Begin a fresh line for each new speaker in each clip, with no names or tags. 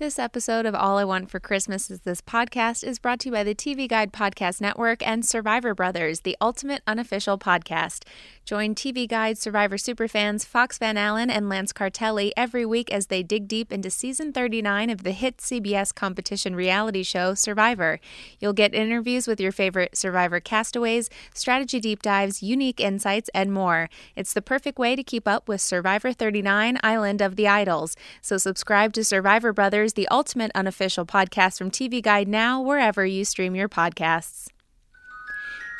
This episode of All I Want for Christmas is This podcast is brought to you by the TV Guide Podcast Network and Survivor Brothers, the ultimate unofficial podcast. Join TV Guide Survivor superfans Fox Van Allen and Lance Cartelli every week as they dig deep into season 39 of the hit CBS competition reality show Survivor. You'll get interviews with your favorite Survivor castaways, strategy deep dives, unique insights, and more. It's the perfect way to keep up with Survivor 39 Island of the Idols. So subscribe to Survivor Brothers, the ultimate unofficial podcast from TV Guide now, wherever you stream your podcasts.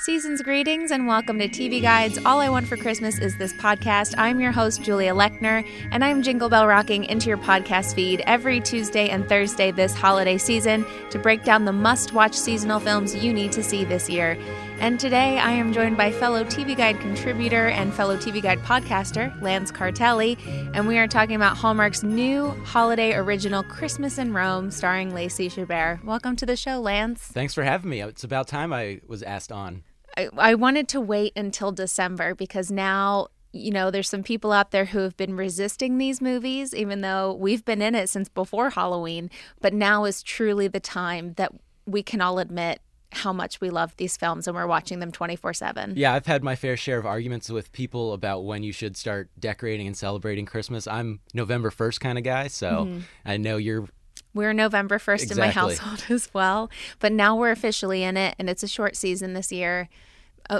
Season's greetings and welcome to TV Guides. All I Want for Christmas is this podcast. I'm your host, Julia Lechner, and I'm jingle bell rocking into your podcast feed every Tuesday and Thursday this holiday season to break down the must watch seasonal films you need to see this year. And today I am joined by fellow TV Guide contributor and fellow TV Guide podcaster, Lance Cartelli, and we are talking about Hallmark's new holiday original, Christmas in Rome, starring Lacey Chabert. Welcome to the show, Lance.
Thanks for having me. It's about time I was asked on.
I, I wanted to wait until December because now you know, there's some people out there who have been resisting these movies, even though we've been in it since before Halloween. But now is truly the time that we can all admit how much we love these films and we're watching them 24 7.
Yeah, I've had my fair share of arguments with people about when you should start decorating and celebrating Christmas. I'm November 1st kind of guy, so mm-hmm. I know you're
we're November 1st
exactly.
in my household as well. But now we're officially in it, and it's a short season this year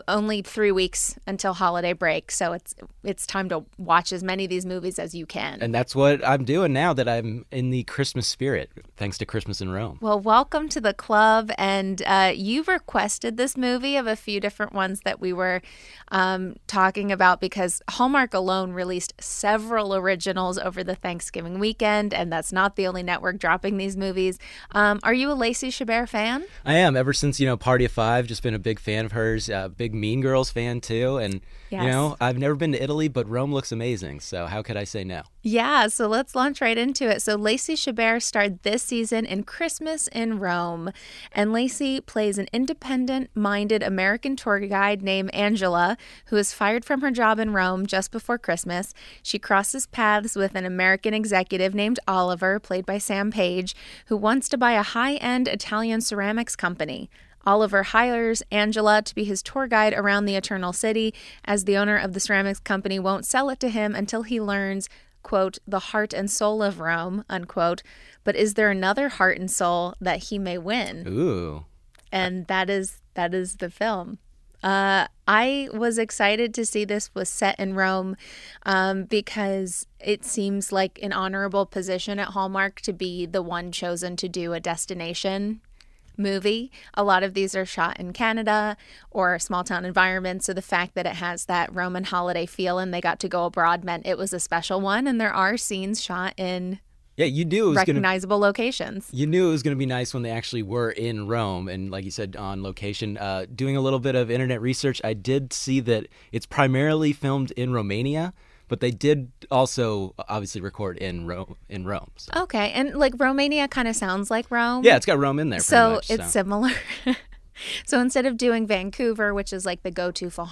only three weeks until holiday break, so it's it's time to watch as many of these movies as you can.
And that's what I'm doing now that I'm in the Christmas spirit, thanks to Christmas in Rome.
Well, welcome to the club, and uh, you've requested this movie of a few different ones that we were um, talking about because Hallmark alone released several originals over the Thanksgiving weekend, and that's not the only network dropping these movies. Um, are you a Lacey Chabert fan?
I am. Ever since you know Party of Five, just been a big fan of hers. Uh, big Mean Girls fan too, and yes. you know I've never been to Italy, but Rome looks amazing. So how could I say no?
Yeah, so let's launch right into it. So Lacey Chabert starred this season in Christmas in Rome, and Lacey plays an independent-minded American tour guide named Angela who is fired from her job in Rome just before Christmas. She crosses paths with an American executive named Oliver, played by Sam Page, who wants to buy a high-end Italian ceramics company. Oliver hires Angela to be his tour guide around the Eternal City, as the owner of the ceramics company won't sell it to him until he learns, quote, the heart and soul of Rome, unquote. But is there another heart and soul that he may win?
Ooh.
And that is that is the film. Uh, I was excited to see this was set in Rome um, because it seems like an honorable position at Hallmark to be the one chosen to do a destination movie. A lot of these are shot in Canada or small town environments. So the fact that it has that Roman holiday feel and they got to go abroad meant it was a special one. And there are scenes shot in
yeah, you knew
recognizable
gonna,
locations.
You knew it was going to be nice when they actually were in Rome and, like you said, on location. Uh, doing a little bit of internet research, I did see that it's primarily filmed in Romania but they did also obviously record in Rome. In Rome.
So. Okay, and like Romania kind of sounds like Rome.
Yeah, it's got Rome in there.
So
much,
it's so. similar. so instead of doing Vancouver, which is like the go-to for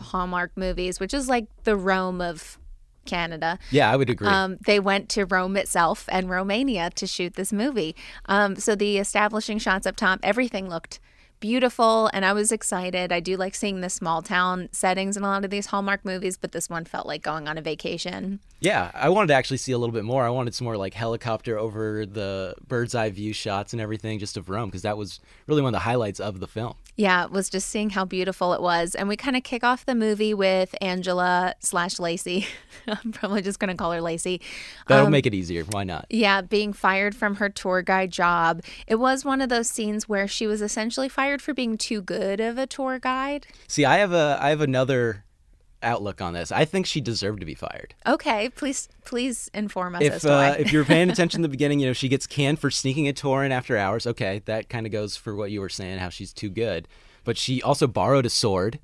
Hallmark movies, which is like the Rome of Canada.
Yeah, I would agree. Um,
they went to Rome itself and Romania to shoot this movie. Um, so the establishing shots up top, everything looked beautiful and I was excited. I do like seeing the small town settings in a lot of these Hallmark movies, but this one felt like going on a vacation.
Yeah, I wanted to actually see a little bit more. I wanted some more like helicopter over the bird's eye view shots and everything just of Rome because that was really one of the highlights of the film.
Yeah, was just seeing how beautiful it was. And we kind of kick off the movie with Angela slash Lacey. I'm probably just going to call her Lacey.
That'll um, make it easier. Why not?
Yeah, being fired from her tour guide job. It was one of those scenes where she was essentially fired for being too good of a tour guide.
See, I have a I have another outlook on this. I think she deserved to be fired.
Okay, please please inform us as
If uh, if you're paying attention in the beginning, you know she gets canned for sneaking a tour in after hours. Okay, that kind of goes for what you were saying, how she's too good. But she also borrowed a sword,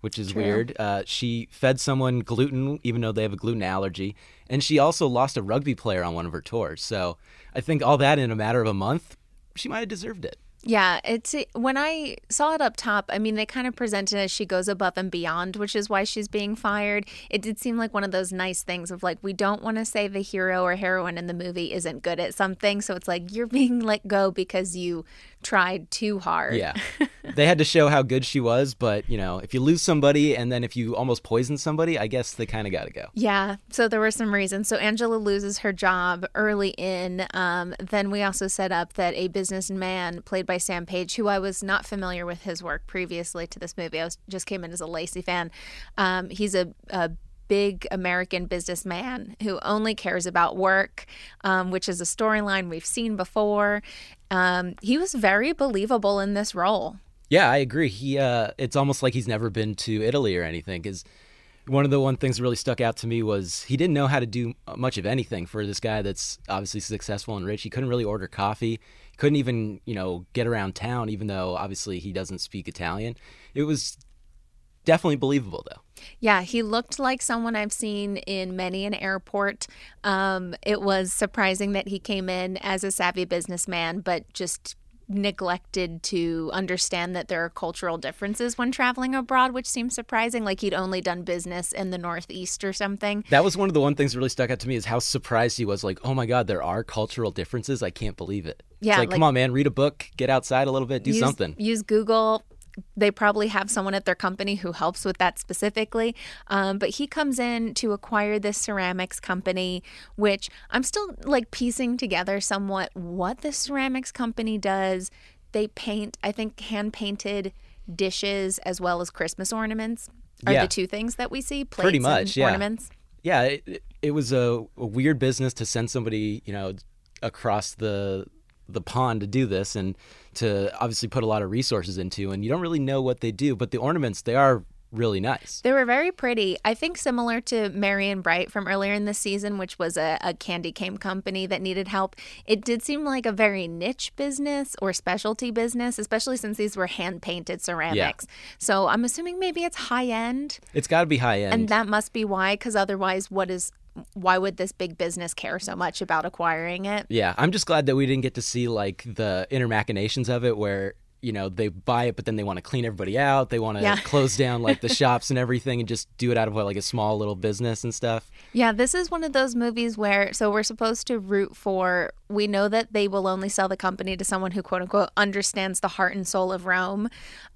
which is weird. Uh, she fed someone gluten, even though they have a gluten allergy, and she also lost a rugby player on one of her tours. So I think all that in a matter of a month, she might have deserved it.
Yeah, it's eh, when I saw it up top. I mean, they kind of presented as she goes above and beyond, which is why she's being fired. It did seem like one of those nice things of like we don't want to say the hero or heroine in the movie isn't good at something, so it's like you're being let go because you tried too hard.
Yeah. they had to show how good she was, but you know, if you lose somebody and then if you almost poison somebody, I guess they kind of got to go.
Yeah, so there were some reasons. So Angela loses her job early in. Um, then we also set up that a businessman played by Sam Page, who I was not familiar with his work previously to this movie. I was just came in as a Lacey fan. Um, he's a, a big American businessman who only cares about work, um, which is a storyline we've seen before. Um, he was very believable in this role.
Yeah, I agree. He uh it's almost like he's never been to Italy or anything cuz one of the one things that really stuck out to me was he didn't know how to do much of anything for this guy that's obviously successful and rich. He couldn't really order coffee. Couldn't even, you know, get around town even though obviously he doesn't speak Italian. It was definitely believable though.
Yeah, he looked like someone I've seen in many an airport. Um, it was surprising that he came in as a savvy businessman, but just neglected to understand that there are cultural differences when traveling abroad, which seems surprising. Like he'd only done business in the Northeast or something.
That was one of the one things that really stuck out to me is how surprised he was. Like, oh my God, there are cultural differences. I can't believe it.
Yeah,
it's like,
like-
come on, man, read a book, get outside a little bit, do
use,
something.
Use Google. They probably have someone at their company who helps with that specifically. Um, but he comes in to acquire this ceramics company, which I'm still like piecing together somewhat what the ceramics company does. They paint, I think, hand painted dishes as well as Christmas ornaments are
Yeah.
the two things that we see. Plates
Pretty
and
much, yeah.
ornaments.
yeah, it, it- it was a, a weird business to send somebody, you know, across the the pond to do this and to obviously put a lot of resources into and you don't really know what they do, but the ornaments they are really nice.
They were very pretty. I think similar to Merry and Bright from earlier in the season, which was a, a candy cane company that needed help. It did seem like a very niche business or specialty business, especially since these were hand painted ceramics. Yeah. So I'm assuming maybe it's high end,
It's got to be high end.
and that must be why. Because otherwise, what is why would this big business care so much about acquiring it?
Yeah, I'm just glad that we didn't get to see like the inner machinations of it where you know they buy it but then they want to clean everybody out they want to
Yeah.
close down like the shops and everything and just do it out of like a small little business and stuff
Yeah, this is one of those movies where so we're supposed to root for we know that they will only sell the company to someone who quote unquote understands the heart and soul of Rome,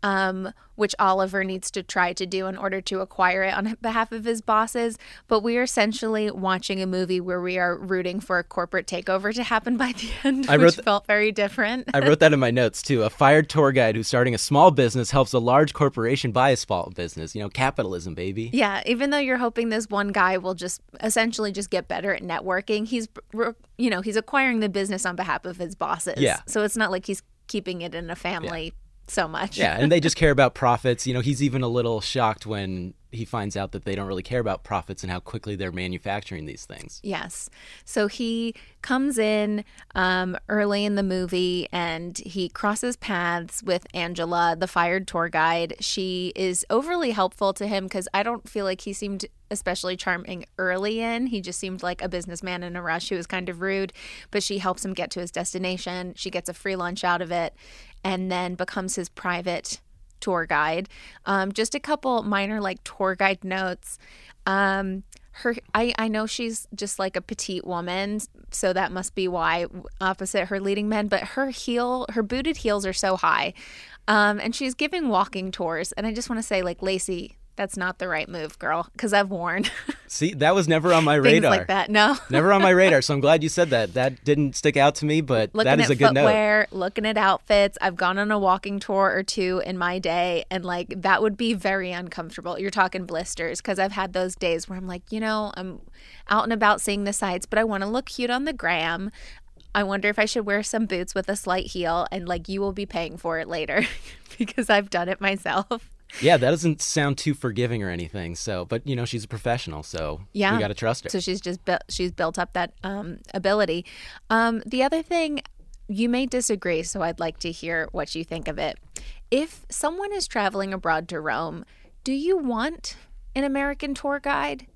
um, which Oliver needs to try to do in order to acquire it on behalf of his bosses. But we are essentially watching a movie where we are rooting for a corporate takeover to happen by the end,
I
which
wrote th-
felt very different.
i wrote that in my notes too a fired tour guide who's starting a small business helps a large corporation buy a small business you know capitalism baby
Yeah, even though you're hoping this one guy will just essentially just get better at networking, he's you know, he's acquiring the business on behalf of his bosses.
Yeah.
So it's not like he's keeping it in a family so much.
yeah and they just care about profits you know he's even a little shocked when he finds out that they don't really care about profits and how quickly they're manufacturing these things
Yes. So he comes in um, early in the movie and he crosses paths with Angela, the fired tour guide. She is overly helpful to him because I don't feel like he seemed especially charming early in. He just seemed like a businessman in a rush who was kind of rude, but she helps him get to his destination. She gets a free lunch out of it and then becomes his private tour guide. Um, just a couple minor like tour guide notes. Um, her, I, I know she's just like a petite woman, so that must be why opposite her leading men. But her heel, her booted heels are so high, um, and she's giving walking tours. And I just want to say, like Lacey, that's not the right move, girl, because I've worn
see that was never on my
things
radar
like that. No,
never on my radar so i'm glad you said that that didn't stick out to me but
looking
that is a good note
footwear, looking at outfits. I've gone on a walking tour or two in my day, and like that would be very uncomfortable. You're talking blisters because I've had those days where I'm like, you know, I'm out and about seeing the sights, but I want to look cute on the gram. I wonder if I should wear some boots with a slight heel, and like you will be paying for it later because I've done it myself.
Yeah, that doesn't sound too forgiving or anything. So, but you know, she's a professional, so
Yeah.
you got to trust her.
So she's just built she's built up that um, ability. Um, the other thing, you may disagree, so I'd like to hear what you think of it. If someone is traveling abroad to Rome, do you want an American tour guide,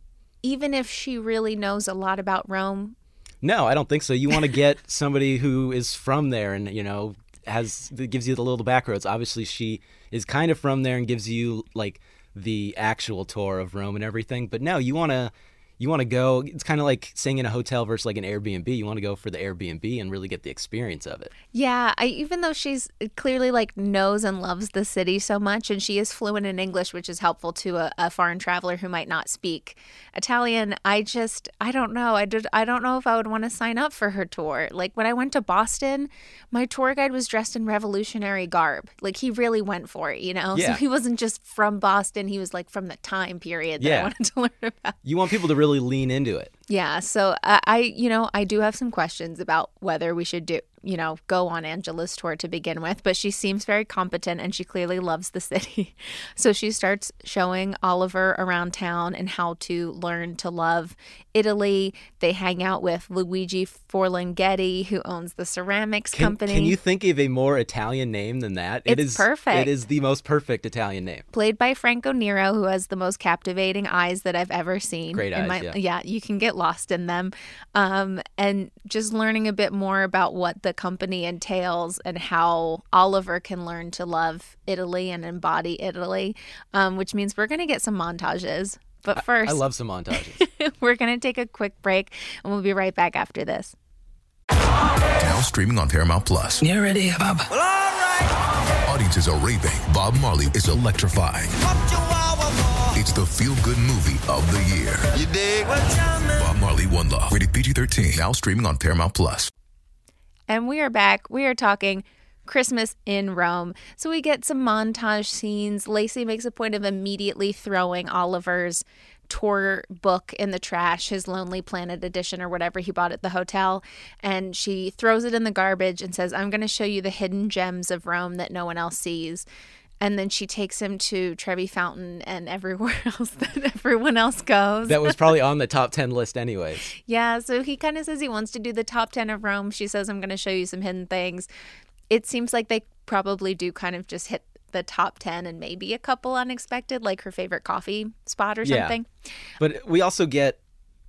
even if she really knows a lot about Rome?
No, I don't think so. You want to get somebody who is from there and, you know, has gives you the little backroads. Obviously, she is kind of from there and gives you like the actual tour of Rome and everything. But no, you want to you want to go. It's kind of like staying in a hotel versus like an Airbnb. You want to go for the Airbnb and really get the experience of it.
Yeah, I even though she's uh, clearly like knows and loves the city so much, and she is fluent in English, which is helpful to a, a foreign traveler who might not speak Italian. I just I don't know. I did I don't know if I would want to sign up for her tour. Like when I went to Boston, my tour guide was dressed in revolutionary garb. Like he really went for it, you know.
Yeah.
So he wasn't just from Boston. He was like from the time period that I
Yeah.
wanted to learn about.
You want people to really lean into it.
Yeah, so I, I, you know, I do have some questions about whether we should do, you know, go on Angela's tour to begin with, but she seems very competent and she clearly loves the city. So she starts showing Oliver around town and how to learn to love Italy. They hang out with Luigi Forlinghetti, who owns the ceramics
Can,
company.
can you think of a more Italian name than that? it
It's perfect.
It is the most perfect Italian name.
played by Franco Nero, who has the most captivating eyes that I've ever seen.
Great eyes,
my-
yeah.
you can get lost in them. Um, and just learning a bit more about what the company entails and how Oliver can learn to love Italy and embody Italy, um, which means we're going to get some montages. But first,
I love some montages.
we're going to take a quick break and we'll be right back after this.
Now streaming on Paramount Plus.
You ready, Bob?
Audiences are raving. Bob Marley is electrifying. It's the feel good movie of the year.
You dig?
Bob Marley One Love. Rated PG 13. Now streaming on Paramount Plus.
And we are back. We are talking Christmas in Rome. So we get some montage scenes. Lacey makes a point of immediately throwing Oliver's tour book in the trash, his Lonely Planet edition or whatever he bought at the hotel. And she throws it in the garbage and says, I'm going to show you the hidden gems of Rome that no one else sees. And then she takes him to Trevi Fountain and everywhere else that everyone else goes.
that was probably on the top 10 list anyways.
Yeah, so he kind of says he wants to do the top 10 of Rome. She says, I'm going to show you some hidden things. It seems like they probably do kind of just hit the top 10 and maybe a couple unexpected, like her favorite coffee spot or
Yeah.
something.
But we also get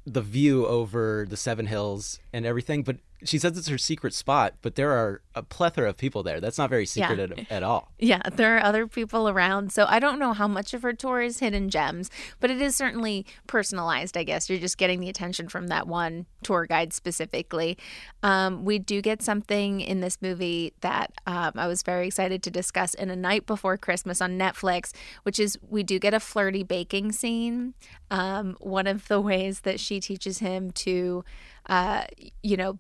the view over the Seven Hills and everything. But she says it's her secret spot, but there are a plethora of people there. That's not very secret
Yeah.
at, at all.
Yeah, there are other people around. So I don't know how much of her tour is hidden gems, but it is certainly personalized, I guess. You're just getting the attention from that one tour guide specifically. Um, we do get something in this movie that um, I was very excited to discuss in A Knight Before Christmas on Netflix, which is we do get a flirty baking scene. Um, one of the ways that she teaches him to, uh, you know,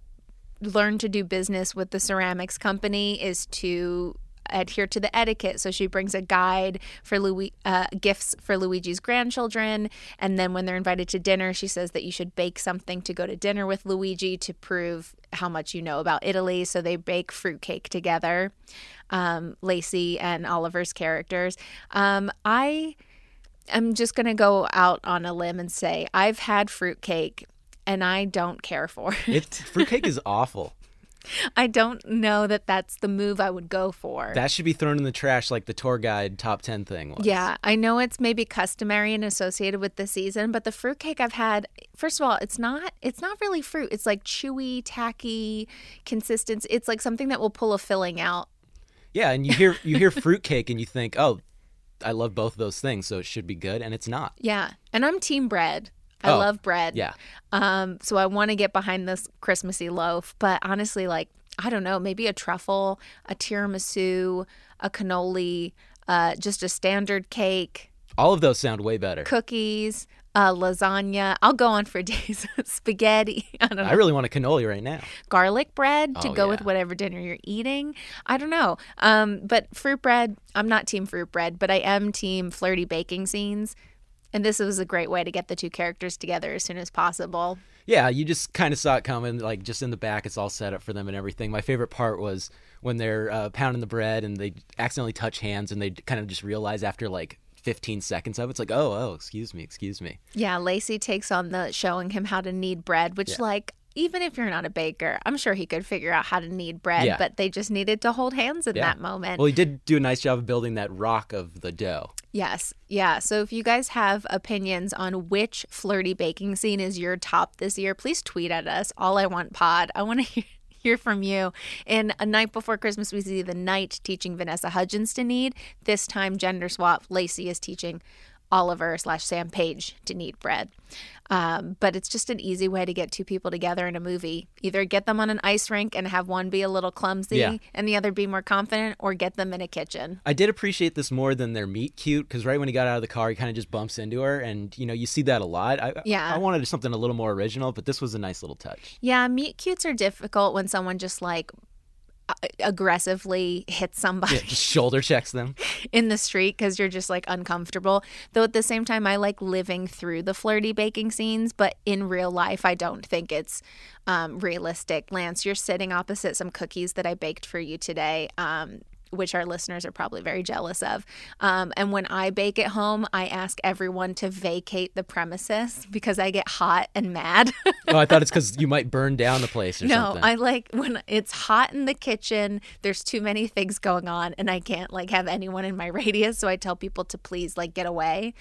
learn to do business with the ceramics company is to adhere to the etiquette. So she brings a guide for Louis, uh, gifts for Luigi's grandchildren, and then when they're invited to dinner, she says that you should bake something to go to dinner with Luigi to prove how much you know about Italy. So they bake fruitcake together, um, Lacey and Oliver's characters. Um, I am just gonna go out on a limb and say I've had fruitcake. And I don't care for it.
It fruitcake is awful.
I don't know that that's the move I would go for.
That should be thrown in the trash like the tour guide top 10 thing was.
yeah, I know it's maybe customary and associated with the season, but the fruitcake I've had, first of all, it's not it's not really fruit. It's like chewy, tacky consistency. It's like something that will pull a filling out.
Yeah, and you hear you hear fruitcake and you think, "Oh, I love both of those things, so it should be good," and it's not.
Yeah. And I'm team bread. I
Oh,
love bread.
Yeah.
Um, so I want to get behind this Christmassy loaf, but honestly, like I don't know, maybe a truffle, a tiramisu, a cannoli, uh, just a standard cake.
All of those sound way better.
cookies, uh, lasagna. I'll go on for days. Spaghetti. I don't know.
I really want a cannoli right now.
Garlic bread to
Oh,
go with whatever dinner you're eating. I don't know. Um, but fruit bread. I'm not team fruit bread, but I am team flirty baking scenes. And this was a great way to get the two characters together as soon as possible.
Yeah, you just kind of saw it coming, like just in the back, it's all set up for them and everything. My favorite part was when they're uh, pounding the bread and they accidentally touch hands and they kind of just realize after like 15 seconds of it, it's like, oh, oh, excuse me, excuse me.
Yeah, Lacey takes on the showing him how to knead bread, which,
Yeah.
like, even if you're not a baker, I'm sure he could figure out how to knead bread,
Yeah.
but they just needed to hold hands in
Yeah.
that moment.
Well, he did do a nice job of building that rock of the dough.
Yes. Yeah. So if you guys have opinions on which flirty baking scene is your top this year, please tweet at us. All I want pod. I want to hear. Hear from you. In A Knight Before Christmas, we see the knight teaching Vanessa Hudgens to knead. This time, gender swap. Lacey is teaching Oliver slash Sam Page to knead bread. Um, but it's just an easy way to get two people together in a movie. Either get them on an ice rink and have one be a little clumsy
Yeah.
and the other be more confident, or get them in a kitchen.
I did appreciate this more than their meet cute because right when he got out of the car, he kind of just bumps into her, and you know you see that a lot. I,
Yeah.
I wanted something a little more original, but this was a nice little touch.
Yeah, meet cutes are difficult when someone just like aggressively hit somebody
Just shoulder checks them.
in the street because you're just like uncomfortable. Though at the same time, I like living through the flirty baking scenes, but in real life, I don't think it's um, realistic. Lance, you're sitting opposite some cookies that I baked for you today. Um, which our listeners are probably very jealous of. Um, and when I bake at home, I ask everyone to vacate the premises because I get hot and mad.
oh, I thought it's because you might burn down the place or
No,
something.
I like when it's hot in the kitchen, there's too many things going on and I can't like have anyone in my radius, so I tell people to please like get away.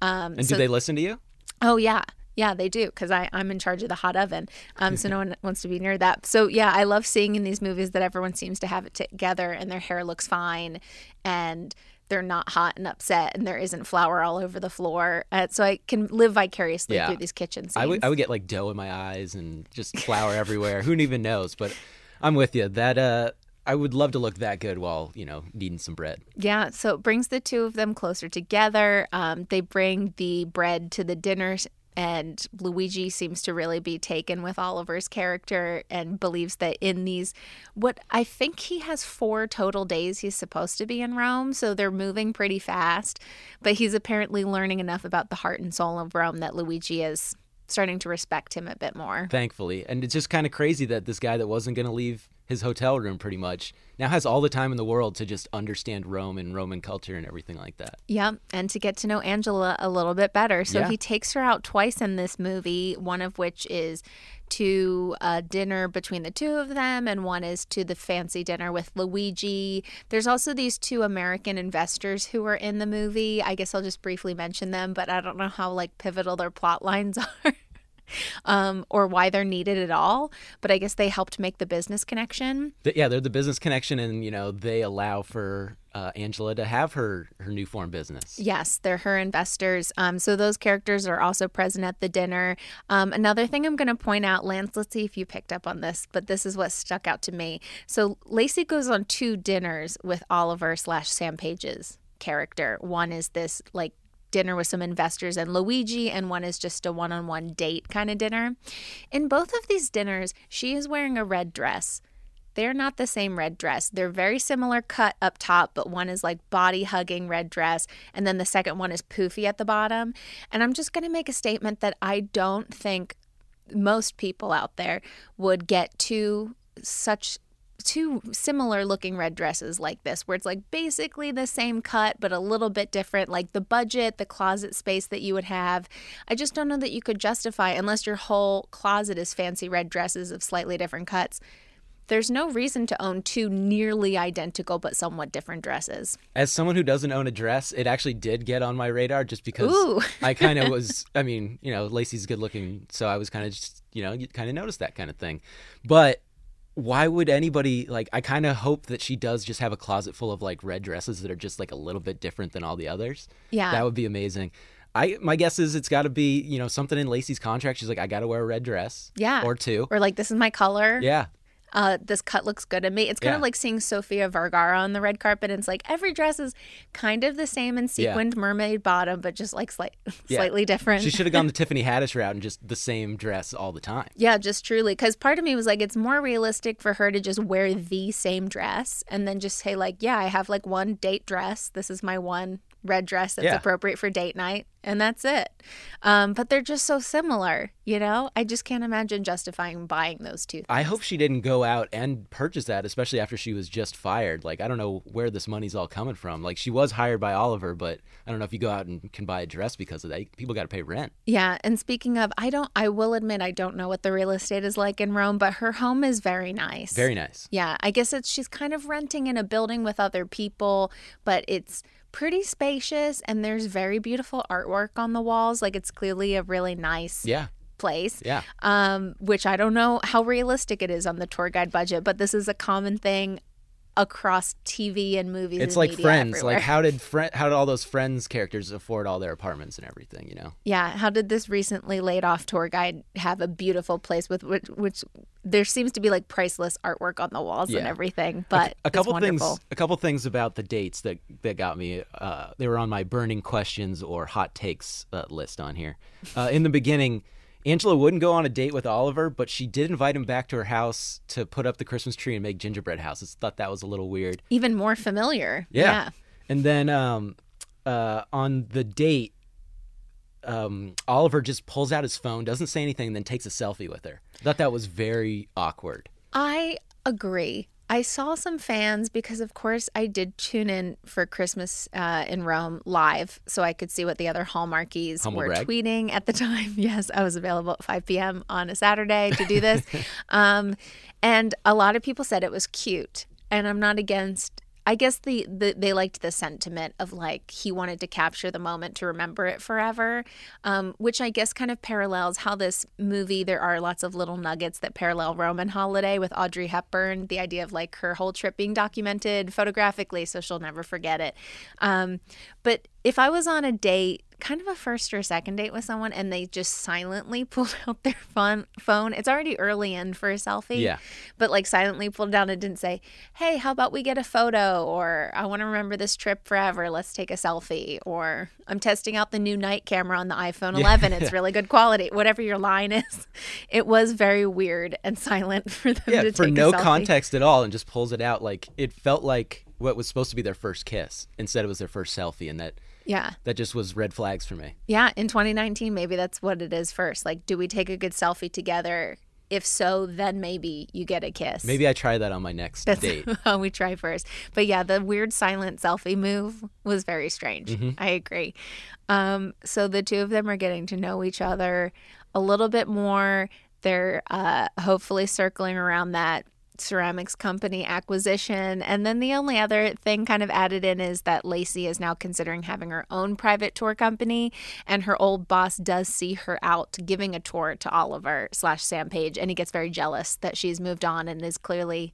Um
and
so,
do they listen to you?
Oh yeah. Yeah, they do because I'm in charge of the hot oven. Um, so no one wants to be near that. So yeah, I love seeing in these movies that everyone seems to have it together and their hair looks fine and they're not hot and upset and there isn't flour all over the floor. Uh, so I can live vicariously
Yeah.
through these kitchen scenes.
I would I would get like dough in my eyes and just flour everywhere. Who even knows? But I'm with you. That uh, I would love to look that good while you know kneading some bread.
Yeah, so it brings the two of them closer together. Um, they bring the bread to the dinners, and Luigi seems to really be taken with Oliver's character and believes that in these, what I think he has four total days he's supposed to be in Rome, so they're moving pretty fast. But he's apparently learning enough about the heart and soul of Rome that Luigi is starting to respect him a bit more.
Thankfully, and it's just kind of crazy that this guy that wasn't going to leave his hotel room pretty much now has all the time in the world to just understand Rome and Roman culture and everything like that.
Yep, and to get to know Angela a little bit better. So
Yeah.
he takes her out twice in this movie, one of which is to a dinner between the two of them, and one is to the fancy dinner with Luigi. There's also these two American investors who are in the movie. I guess I'll just briefly mention them, but I don't know how like pivotal their plot lines are. Um, or why they're needed at all, but I guess they helped make the business connection.
Yeah, they're the business connection, and you know they allow for uh, Angela to have her her new form business.
Yes, they're her investors. Um, so those characters are also present at the dinner. Um, another thing I'm going to point out, Lance, let's see if you picked up on this, but this is what stuck out to me. So Lacey goes on two dinners with Oliver slash Sam Page's character. One is this like dinner with some investors and Luigi, and one is just a one on one date kind of dinner. In both of these dinners, she is wearing a red dress. They're not the same red dress. They're very similar cut up top, but one is like body hugging red dress, and then the second one is poofy at the bottom. And I'm just going to make a statement that I don't think most people out there would get two such two similar looking red dresses like this where it's like basically the same cut but a little bit different like the budget the closet space that you would have i just don't know that you could justify unless your whole closet is fancy red dresses of slightly different cuts there's no reason to own two nearly identical but somewhat different dresses
As someone who doesn't own a dress, it actually did get on my radar just because I kind of was. I mean, you know, Lacey's good looking, so I was kind of just, you know, you kind of noticed that kind of thing. But why would anybody like? I kind of hope that she does just have a closet full of like red dresses that are just like a little bit different than all the others.
Yeah.
that would be amazing. I my guess is it's got to be you know something in Lacey's contract. She's like, I got to wear a red dress.
yeah
or two.
or like this is my color
yeah,
uh, this cut looks good on me. It's kind
Yeah.
of like seeing Sofia Vergara on the red carpet. And it's like every dress is kind of the same in
Yeah.
sequined mermaid bottom, but just like slight,
Yeah.
slightly different.
she should have gone the Tiffany Haddish route and just the same dress all the time.
yeah, just truly. Because part of me was like, it's more realistic for her to just wear the same dress and then just say, like, yeah, I have like one date dress. This is my one red dress that's
Yeah.
appropriate for date night, and that's it. Um, but they're just so similar, you know? I just can't imagine justifying buying those two.
I hope she didn't go out and purchase that, especially after she was just fired. Like, I don't know where this money's all coming from. Like, she was hired by Oliver, but I don't know if you go out and can buy a dress because of that. People got to pay rent.
Yeah, and speaking of, I don't I will admit I don't know what the real estate is like in Rome, but her home is very nice.
Very nice.
Yeah, I guess it's she's kind of renting in a building with other people, but it's pretty spacious and there's very beautiful artwork on the walls. Like it's clearly a really nice
Yeah.
place.
Yeah.
Um, which I don't know how realistic it is on the tour guide budget, but this is a common thing across TV and movies.
It's
and
like Friends.
everywhere.
Like, how did Fri how did all those Friends characters afford all their apartments and everything? You know.
Yeah, how did this recently laid off tour guide have a beautiful place with which, which there seems to be like priceless artwork on the walls and everything, but
a couple
it's
things a couple things about the dates that that got me uh, they were on my burning questions or hot takes uh, list on here uh, in the beginning angela wouldn't go on a date with oliver but she did invite him back to her house to put up the christmas tree and make gingerbread houses. Thought that was a little weird.
Even more familiar.
yeah, and then um, uh, on the date um, oliver just pulls out his phone doesn't say anything and then takes a selfie with her. Thought that was very awkward.
I agree. I saw some fans because, of course, I did tune in for Christmas uh, in Rome live so I could see what the other Hallmarkies
Humble
were
brag.
tweeting at the time. Yes, I was available at 5 p.m. on a Saturday to do this. um, and a lot of people said it was cute. And I'm not against. I guess the, the they liked the sentiment of like he wanted to capture the moment to remember it forever, um, which I guess kind of parallels how this movie. There are lots of little nuggets that parallel Roman Holiday with Audrey Hepburn. The idea of like her whole trip being documented photographically, so she'll never forget it. Um, but if I was on a date, kind of a first or second date with someone, and they just silently pulled out their fun phone, it's already early in for a selfie
Yeah.
but like silently pulled down and didn't say, "Hey, how about we get a photo?" or "I want to remember this trip forever. Let's take a selfie." or "I'm testing out the new night camera on the iPhone 11. It's really good quality." Whatever your line is, it was very weird and silent for them
yeah,
to
for
take
no
a selfie.
For no context at all, and just pulls it out. Like it felt like what was supposed to be their first kiss. Instead, it was their first selfie, and that
Yeah,
that just was red flags for me.
yeah. In 2019, maybe that's what it is first. Like, do we take a good selfie together? If so, then maybe you get a kiss.
Maybe I try that on my next
That's
date.
how we try first. But yeah, the weird silent selfie move was very strange.
Mm-hmm.
I agree. Um, so the two of them are getting to know each other a little bit more. They're uh, hopefully circling around that ceramics company acquisition. And then the only other thing kind of added in is that Lacey is now considering having her own private tour company, and her old boss does see her out giving a tour to Oliver slash Sam Page, and he gets very jealous that she's moved on and is clearly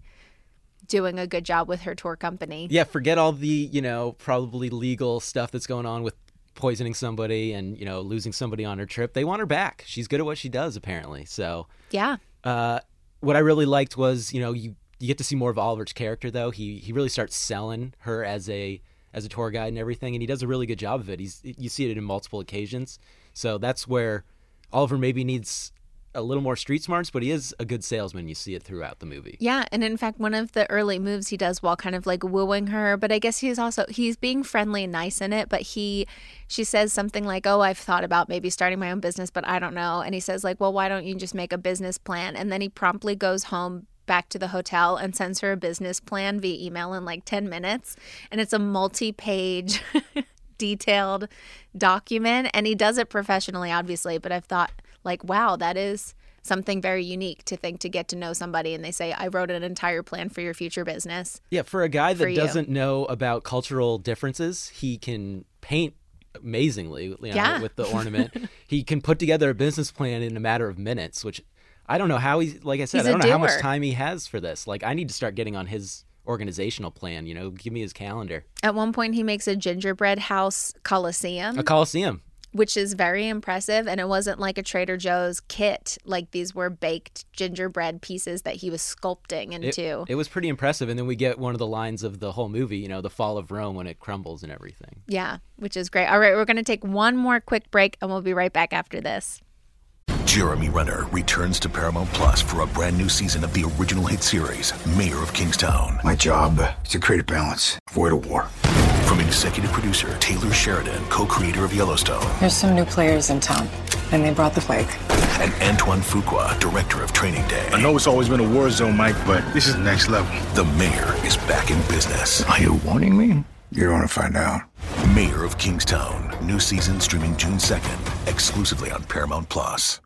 doing a good job with her tour company.
Yeah, forget all the you know probably legal stuff that's going on with poisoning somebody and you know losing somebody on her trip. They want her back. She's good at what she does apparently. So
Yeah.
uh, what I really liked was you know you you get to see more of Oliver's character though. He he really starts selling her as a as a tour guide and everything, and he does a really good job of it. He's you see it in multiple occasions. So that's where Oliver maybe needs a little more street smarts, but he is a good salesman. You see it throughout the movie.
Yeah, and in fact, one of the early moves he does while kind of like wooing her, but I guess he's also he's being friendly and nice in it. But he, she says something like, "Oh, I've thought about maybe starting my own business, but I don't know." And he says like, "Well, why don't you just make a business plan?" And then he promptly goes home back to the hotel and sends her a business plan via email in like ten minutes, and it's a multi-page. detailed document and he does it professionally obviously but i've thought like wow that is something very unique to think to get to know somebody and they say i wrote an entire plan for your future business
Yeah, for a guy that doesn't know about cultural differences, he can paint amazingly you know,
Yeah.
with the ornament. he can put together a business plan in a matter of minutes, which I don't know how he's like I said, I don't know how much time he has for this. Like I need to start getting on his organizational plan, you know, give me his calendar.
at one point he makes a gingerbread house coliseum
A coliseum.
Which is very impressive and it wasn't like a trader joe's kit like these were baked gingerbread pieces that he was sculpting
It,
into
it was pretty impressive and then we get one of the lines of the whole movie, you know, the fall of Rome when it crumbles and everything.
yeah which is great all right we're going to take one more quick break and we'll be right back after this
Jeremy Renner returns to Paramount Plus for a brand new season of the original hit series, Mayor of Kingstown.
My job is to create a balance, avoid a war.
From
Executive producer Taylor Sheridan, co creator of Yellowstone.
There's some new players in town, and they brought the plague.
And Antoine Fuqua, director of Training Day.
I know it's always been a war zone, Mike, but this is next level.
The mayor is back in business.
Are you warning me? You're gonna find out.
Mayor of Kingstown. New season streaming June 2nd, exclusively on Paramount Plus.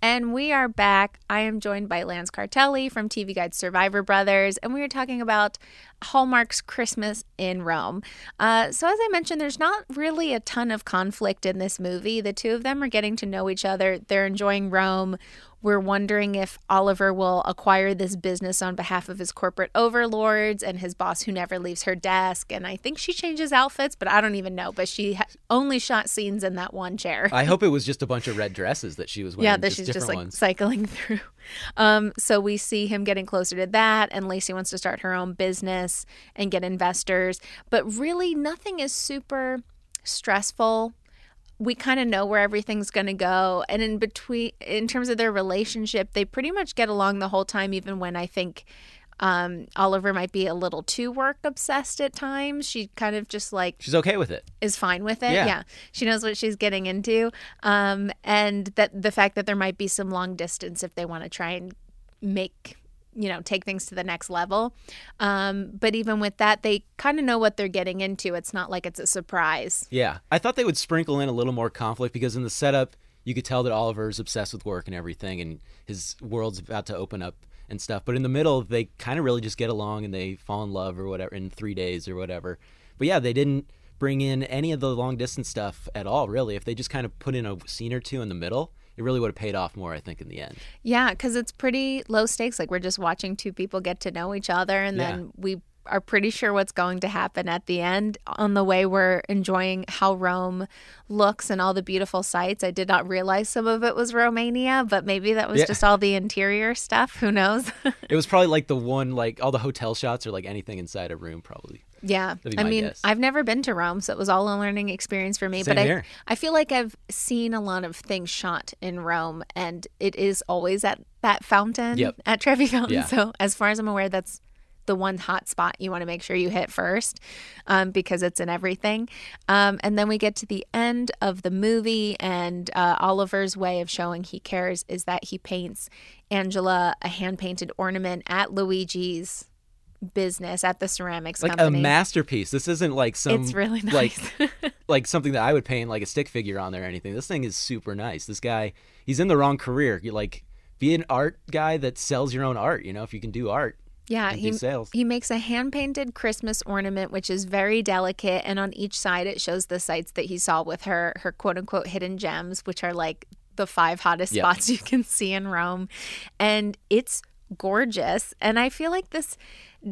And we are back. I am joined by Lance Cartelli from TV Guide Survivor Brothers, and we are talking about Hallmark's Christmas in Rome. Uh, so, as I mentioned, there's not really a ton of conflict in this movie. The two of them are getting to know each other, they're enjoying Rome. We're wondering if Oliver will acquire this business on behalf of his corporate overlords and his boss who never leaves her desk. And I think she changes outfits, but I don't even know. But she ha- only shot scenes in that one chair.
I hope it was just a bunch of red dresses that she was wearing.
yeah, that she's just like
ones.
cycling through. Um, so we see him getting closer to that, and Lacey wants to start her own business and get investors. But really, nothing is super stressful we kind of know where everything's going to go and in between in terms of their relationship they pretty much get along the whole time even when i think um, oliver might be a little too work obsessed at times she kind of just like
She's okay with it.
is fine with it
Yeah.
yeah, she knows what she's getting into um, and that the fact that there might be some long distance if they want to try and make you know take things to the next level um, but even with that they kind of know what they're getting into it's not like it's a surprise
Yeah, I thought they would sprinkle in a little more conflict because in the setup you could tell that Oliver's obsessed with work and everything, and his world's about to open up and stuff. But in the middle, they kind of really just get along and they fall in love or whatever in three days or whatever. But yeah, they didn't bring in any of the long distance stuff at all. Really, if they just kind of put in a scene or two in the middle, it really would have paid off more. I think in the end.
Yeah, because it's pretty low stakes. Like we're just watching two people get to know each other, and
Yeah.
then we are pretty sure what's going to happen at the end. On the way, we're enjoying how Rome looks and all the beautiful sights. I did not realize some of it was Romania, but maybe that was
Yeah.
just all the interior stuff. Who knows?
It was probably like the one like all the hotel shots or like anything inside a room probably.
Yeah. I mean,
guess.
I've never been to Rome, so it was all a learning experience for me.
Same
but I. I feel like I've seen a lot of things shot in Rome, and it is always at that fountain
Yep.
at Trevi Fountain.
Yeah.
So, as far as I'm aware, that's the one hot spot you want to make sure you hit first um, because it's in everything. Um, and then we get to the end of the movie, and uh, Oliver's way of showing he cares is that he paints Angela a hand painted ornament at Luigi's business at the ceramics
Like
company.
a masterpiece. This isn't like some
It's really nice.
like something that I would paint like a stick figure on there or anything. This thing is super nice. This guy, he's in the wrong career. You like be an art guy that sells your own art. You know, if you can do art,
Yeah, he,
do sales.
he makes a hand painted Christmas ornament, which is very delicate. And on each side, it shows the sites that he saw with her, her quote unquote hidden gems, which are like the five hottest
Yep.
spots you can see in Rome. And it's gorgeous. And I feel like this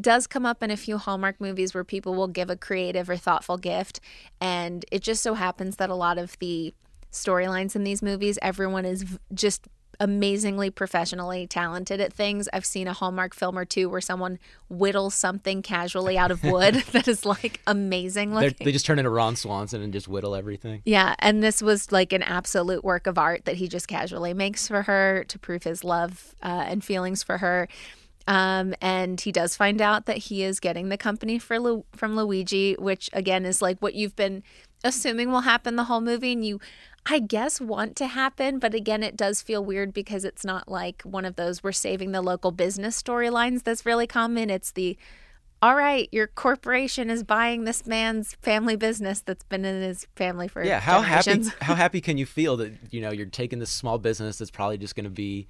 does come up in a few Hallmark movies where people will give a creative or thoughtful gift. And it just so happens that a lot of the storylines in these movies, everyone is just amazingly professionally talented at things. I've seen a Hallmark film or two where someone whittles something casually out of wood that is like amazing
They're, they just turn into Ron Swanson and just whittle everything.
Yeah, and this was like an absolute work of art that he just casually makes for her to prove his love uh, and feelings for her. Um, and he does find out that he is getting the company for Lu- from Luigi, which again is like what you've been assuming will happen the whole movie, and you, I guess, want to happen. But again, it does feel weird because it's not like one of those we're saving the local business storylines that's really common. It's the all right, your corporation is buying this man's family business that's been in his family for
Yeah, how happy how happy can you feel that you know you're taking this small business that's probably just going to be,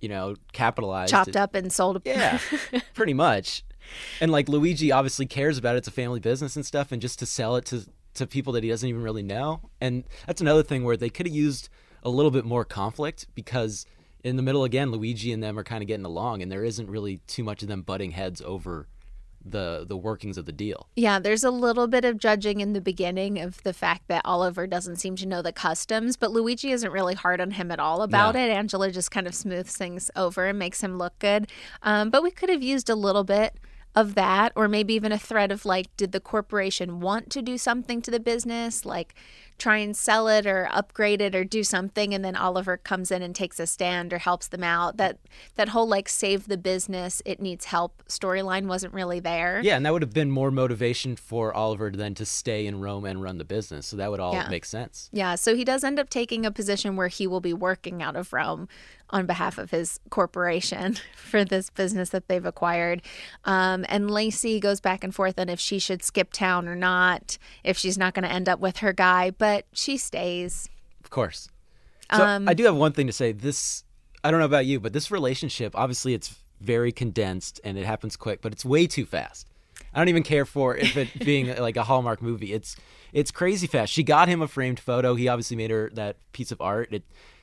you know, capitalized,
chopped up and sold.
Yeah, pretty much. And like Luigi obviously cares about it. It's a family business and stuff, and just to sell it to to people that he doesn't even really know. And that's another thing where they could have used a little bit more conflict because in the middle again, Luigi and them are kind of getting along, and there isn't really too much of them butting heads over the the workings of the deal.
Yeah, there's a little bit of judging in the beginning of the fact that Oliver doesn't seem to know the customs, but Luigi isn't really hard on him at all about
No.
it. Angela just kind of smooths things over and makes him look good. Um, but we could have used a little bit of that, or maybe even a thread of like, did the corporation want to do something to the business? Like, try and sell it or upgrade it or do something and then Oliver comes in and takes a stand or helps them out. That that whole like save the business, it needs help storyline wasn't really there.
Yeah, and that would have been more motivation for Oliver than to stay in Rome and run the business. So that would all
Yeah.
make sense.
Yeah, so he does end up taking a position where he will be working out of Rome on behalf of his corporation for this business that they've acquired. Um, and Lacey goes back and forth on if she should skip town or not, if she's not going to end up with her guy, but she stays.
Of course. So
Um,
I do have one thing to say. This I don't know about you, but this relationship, obviously it's very condensed and it happens quick, but it's way too fast. I don't even care for if it being like a Hallmark movie. It's it's crazy fast. She got him a framed photo. He obviously made her that piece of art. It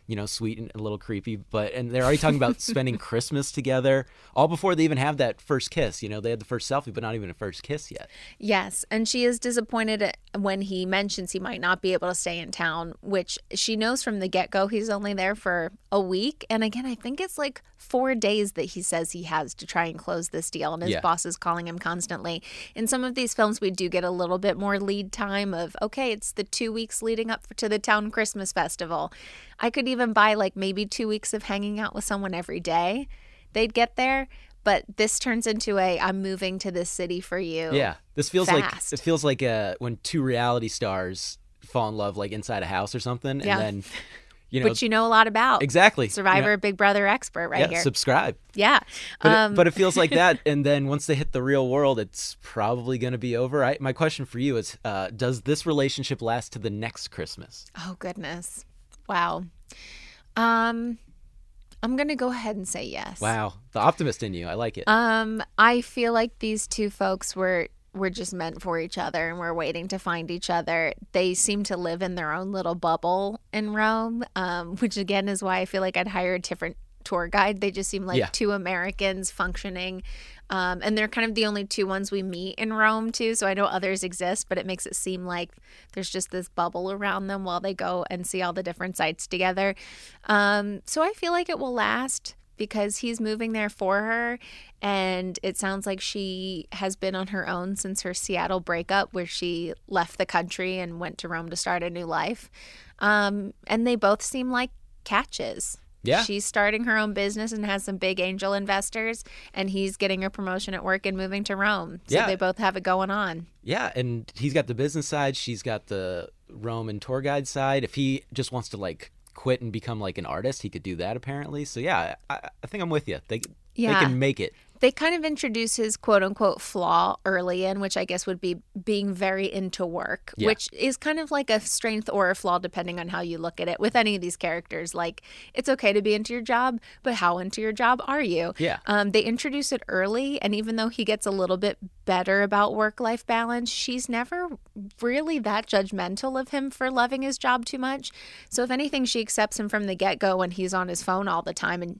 you know, sweet and a little creepy, but and they're already talking about spending Christmas together all before they even have that first kiss. You know, they had the first selfie, but not even a first kiss yet.
Yes, and she is disappointed when he mentions he might not be able to stay in town, which she knows from the get go he's only there for a week. And again, I think it's like four days that he says he has to try and close this deal, and his
Yeah.
boss is calling him constantly. In some of these films, we do get a little bit more lead time of, okay, it's the two weeks leading up to the town Christmas festival. I could even buy like maybe two weeks of hanging out with someone every day. They'd get there. But this turns into a I'm moving to this city for you.
Yeah, this feels
fast.
like it feels like uh, when two reality stars fall in love, like inside a house or something,
Yeah.
and then you know
which you know a lot about.
exactly
Survivor,
You know,
Big Brother expert right
yeah,
here.
subscribe.
yeah.
But,
um,
it, but it feels like that, and then once they hit the real world, it's probably going to be over. I, my question for you is: uh, Does this relationship last to the next Christmas?
oh goodness. Wow. Um I'm going to go ahead and say yes.
Wow, the optimist in you, I like it.
Um I feel like these two folks were were just meant for each other and we're waiting to find each other. They seem to live in their own little bubble in Rome, um, which again is why I feel like I'd hire a different tour guide. They just seem like
Yeah.
two Americans functioning. Um, and they're kind of the only two ones we meet in Rome, too. So I know others exist, but it makes it seem like there's just this bubble around them while they go and see all the different sites together. Um, so I feel like it will last because he's moving there for her. And it sounds like she has been on her own since her Seattle breakup, where she left the country and went to Rome to start a new life. Um, and they both seem like catches.
Yeah.
She's starting her own business and has some big angel investors, and he's getting a promotion at work and moving to Rome. So
Yeah.
they both have it going on.
Yeah, and he's got the business side. She's got the Rome and tour guide side. If he just wants to like quit and become like an artist, he could do that apparently. So yeah, I, I think I'm with you. They
Yeah.
they can make it.
They kind of introduce his quote unquote flaw early in, which I guess would be being very into work,
Yeah.
which is kind of like a strength or a flaw depending on how you look at it with any of these characters. Like, it's okay to be into your job, but how into your job are you?
Yeah.
Um, they introduce it early, and even though he gets a little bit better about work life balance, she's never really that judgmental of him for loving his job too much. So, if anything, she accepts him from the get go when he's on his phone all the time. And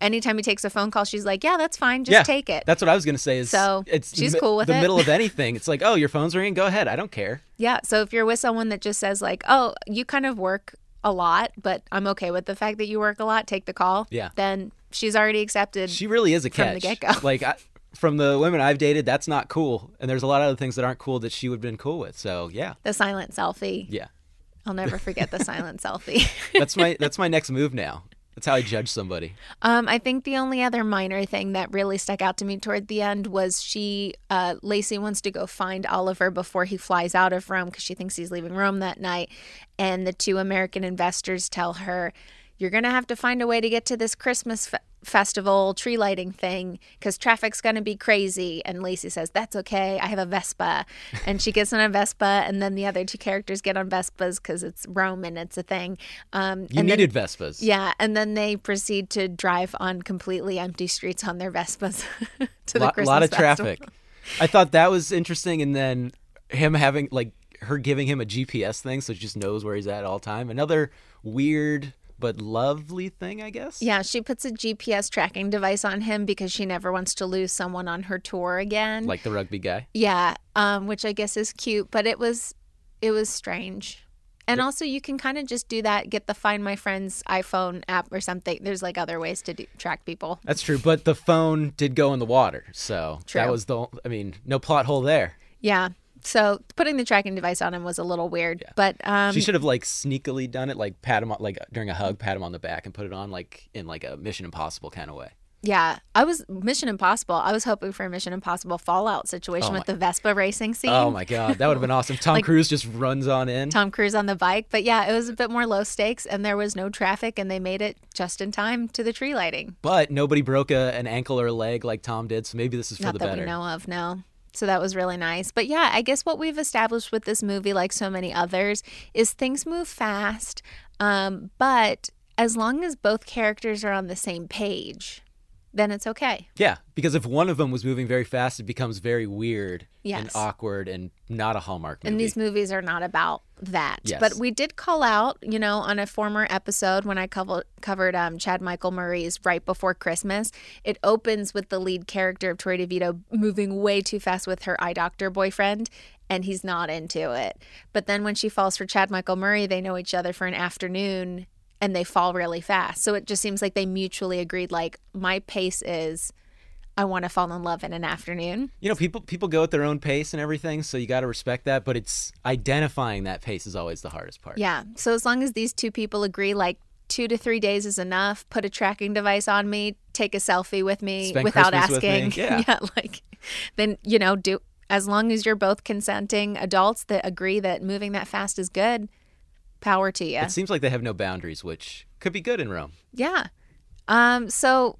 anytime he takes a phone call, she's like, Yeah, that's fine. Just
yeah,
take it.
That's what I was gonna say. Is
So,
it's
she's
mi-
cool with
the
it.
middle of anything. It's like, oh, your phone's ringing. Go ahead. I don't care.
Yeah. So if you're with someone that just says, like, oh, you kind of work a lot, but I'm okay with the fact that you work a lot, take the call.
Yeah.
Then she's already accepted.
She really is a catch
From the get-go.
Like I, from the women I've dated, that's not cool. And there's a lot of other things that aren't cool that she would have been cool with. So yeah,
the silent selfie.
yeah.
I'll never forget the silent selfie.
That's my that's my next move now. That's how I judge somebody.
Um, I think the only other minor thing that really stuck out to me toward the end was she, uh, Lacey wants to go find Oliver before he flies out of Rome because she thinks he's leaving Rome that night. And the two American investors tell her, You're going to have to find a way to get to this Christmas fe- festival tree lighting thing because traffic's going to be crazy. And Lacey says, That's okay. I have a Vespa. And she gets on a Vespa. And then the other two characters get on Vespas because it's Rome and it's a thing. Um,
You
and then-
needed Vespas.
yeah, and then they proceed to drive on completely empty streets on their Vespas to the
lot,
Christmas
lot of
festival.
traffic. I thought that was interesting, and then him having like her giving him a GPS thing, so she just knows where he's at all time. Another weird but lovely thing, I guess.
Yeah, she puts a GPS tracking device on him because she never wants to lose someone on her tour again.
Like the rugby guy.
yeah, um, which I guess is cute, but it was it was strange. And also, you can kind of just do that. Get the Find My Friends iPhone app or something. There's like other ways to do, track people.
That's true, but the phone did go in the water, so
True.
that was the. I mean, no plot hole there.
Yeah, So putting the tracking device on him was a little weird, but um,
she should have like sneakily done it, like pat him on, like during a hug, pat him on the back, and put it on like in like a Mission Impossible kind of way.
Yeah, I was Mission Impossible. I was hoping for a Mission Impossible Fallout situation
Oh
with the Vespa racing scene.
Oh my god, that would have been awesome. Tom
Like-
Cruise just runs on in.
Tom Cruise on the bike, but yeah, it was a bit more low stakes, and there was no traffic, and they made it just in time to the tree lighting.
But nobody broke a, an ankle or a leg like Tom did, so maybe this is for
Not
the
that
better.
we know of, no. So that was really nice. But yeah, I guess what we've established with this movie, like so many others, is things move fast, um, but as long as both characters are on the same page, then it's okay.
Yeah, because if one of them was moving very fast, it becomes very weird and awkward and not a Hallmark movie.
And these movies are not about that.
Yes.
But we did call out, you know, on a former episode when I covered covered um, Chad Michael Murray's Write Before Christmas. It opens with the lead character of Torrey DeVitto moving way too fast with her eye doctor boyfriend, and he's not into it. But then when she falls for Chad Michael Murray, they know each other for an afternoon and they fall really fast. So it just seems like they mutually agreed, like, my pace is. I want to fall in love in an afternoon.
you know, people people go at their own pace and everything, so you got to respect that. But it's identifying that pace is always the hardest part.
Yeah. So as long as these two people agree, like two to three days is enough, put a tracking device on me, take a selfie with me
Spend
without
Christmas with me.
asking.
Yeah.
like then you know, do as long as you're both consenting adults that agree that moving that fast is good, power to you.
It seems like they have no boundaries, which could be good in Rome.
Yeah. Um, so,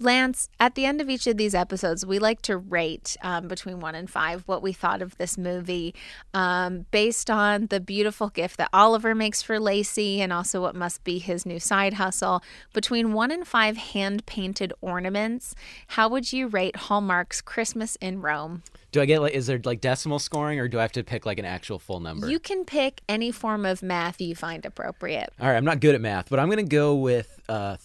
Lance, at the end of each of these episodes, we like to rate um, between one and five what we thought of this movie um, based on the beautiful gift that Oliver makes for Lacey and also what must be his new side hustle. Between one and five hand painted ornaments, how would you rate Hallmark's Christmas in Rome?
Do I get like is there like decimal scoring, or do I have to pick like an actual full number?
You can pick any form of math you find appropriate.
All right, I'm not good at math, but I'm gonna go with uh,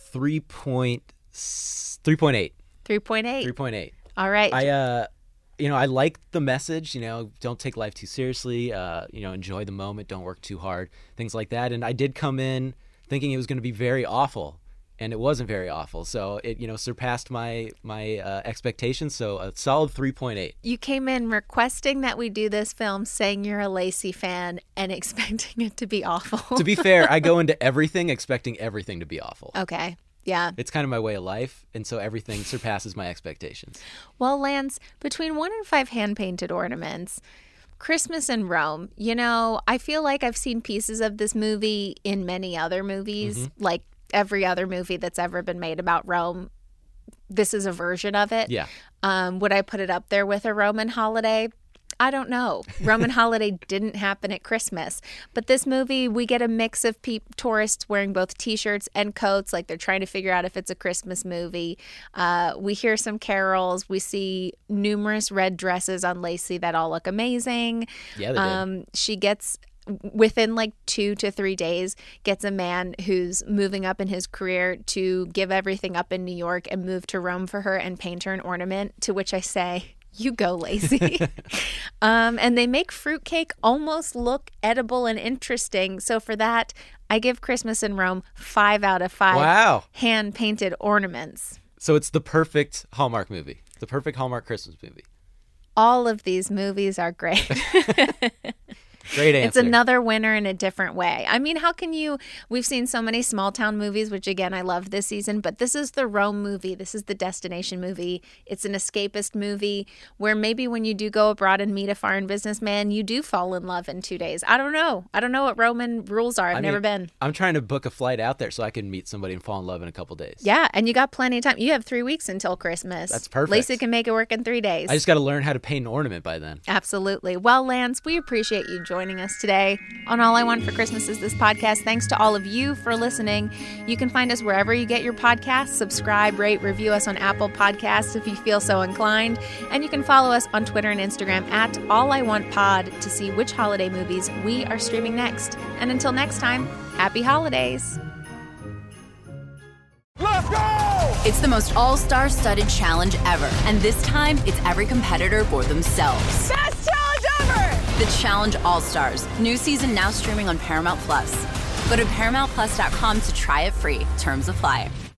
three point three point eight.
3.8.
Three point eight.
All right.
I uh you know, I like the message, you know, don't take life too seriously, uh, you know, enjoy the moment, don't work too hard, things like that. And I did come in thinking it was going to be very awful, and it wasn't very awful. So it, you know, surpassed my my uh, expectations, so a solid 3.8.
You came in requesting that we do this film, saying you're a Lacey fan, and expecting it to be awful.
to be fair, I go into everything expecting everything to be awful.
okay. Yeah.
It's kind of my way of life, and so everything surpasses my expectations.
Well, Lance, between one and five hand painted ornaments, Christmas in Rome, you know, I feel like I've seen pieces of this movie in many other movies,
Mm-hmm.
like every other movie that's ever been made about Rome. This is a version of it.
Yeah.
Um, would I put it up there with a Roman holiday? I don't know. Roman holiday didn't happen at Christmas, but this movie we get a mix of pe- tourists wearing both T-shirts and coats, like they're trying to figure out if it's a Christmas movie. Uh, we hear some carols. We see numerous red dresses on Lacey that all look amazing.
Yeah, they did.
Um, she gets within like two to three days gets a man who's moving up in his career to give everything up in new york and move to rome for her and paint her an ornament to which i say you go lazy um, and they make fruitcake almost look edible and interesting so for that i give christmas in rome five out of five
Wow.
hand painted ornaments
So it's the perfect Hallmark movie, the perfect Hallmark Christmas movie.
all of these movies are great
Great answer.
It's another winner in a different way. I mean, how can you? We've seen so many small town movies, which again, I love this season, but this is the Rome movie. This is the destination movie. It's an escapist movie where maybe when you do go abroad and meet a foreign businessman, you do fall in love in two days. I don't know. I don't know what Roman rules are. I've
I
never
mean,
been.
I'm trying to book a flight out there so I can meet somebody and fall in love in a couple days.
Yeah, and you got plenty of time. You have three weeks until Christmas.
That's perfect.
Lacey can make it work in three days.
I just got to learn how to paint an ornament by then.
Absolutely. Well, Lance, we appreciate you joining us today on All I Want for Christmas is This podcast. Thanks to all of you for listening. You can find us wherever you get your podcasts. Subscribe, rate, review us on Apple Podcasts if you feel so inclined. And you can follow us on Twitter and Instagram at All I Want Pod to see which holiday movies we are streaming next. And until next time, happy holidays. Let's go!
It's the most all star studded challenge ever. And this time, it's every competitor for themselves.
Best challenge ever!
The Challenge All Stars. New season now streaming on Paramount Plus. Go to ParamountPlus.com to try it free. Terms apply.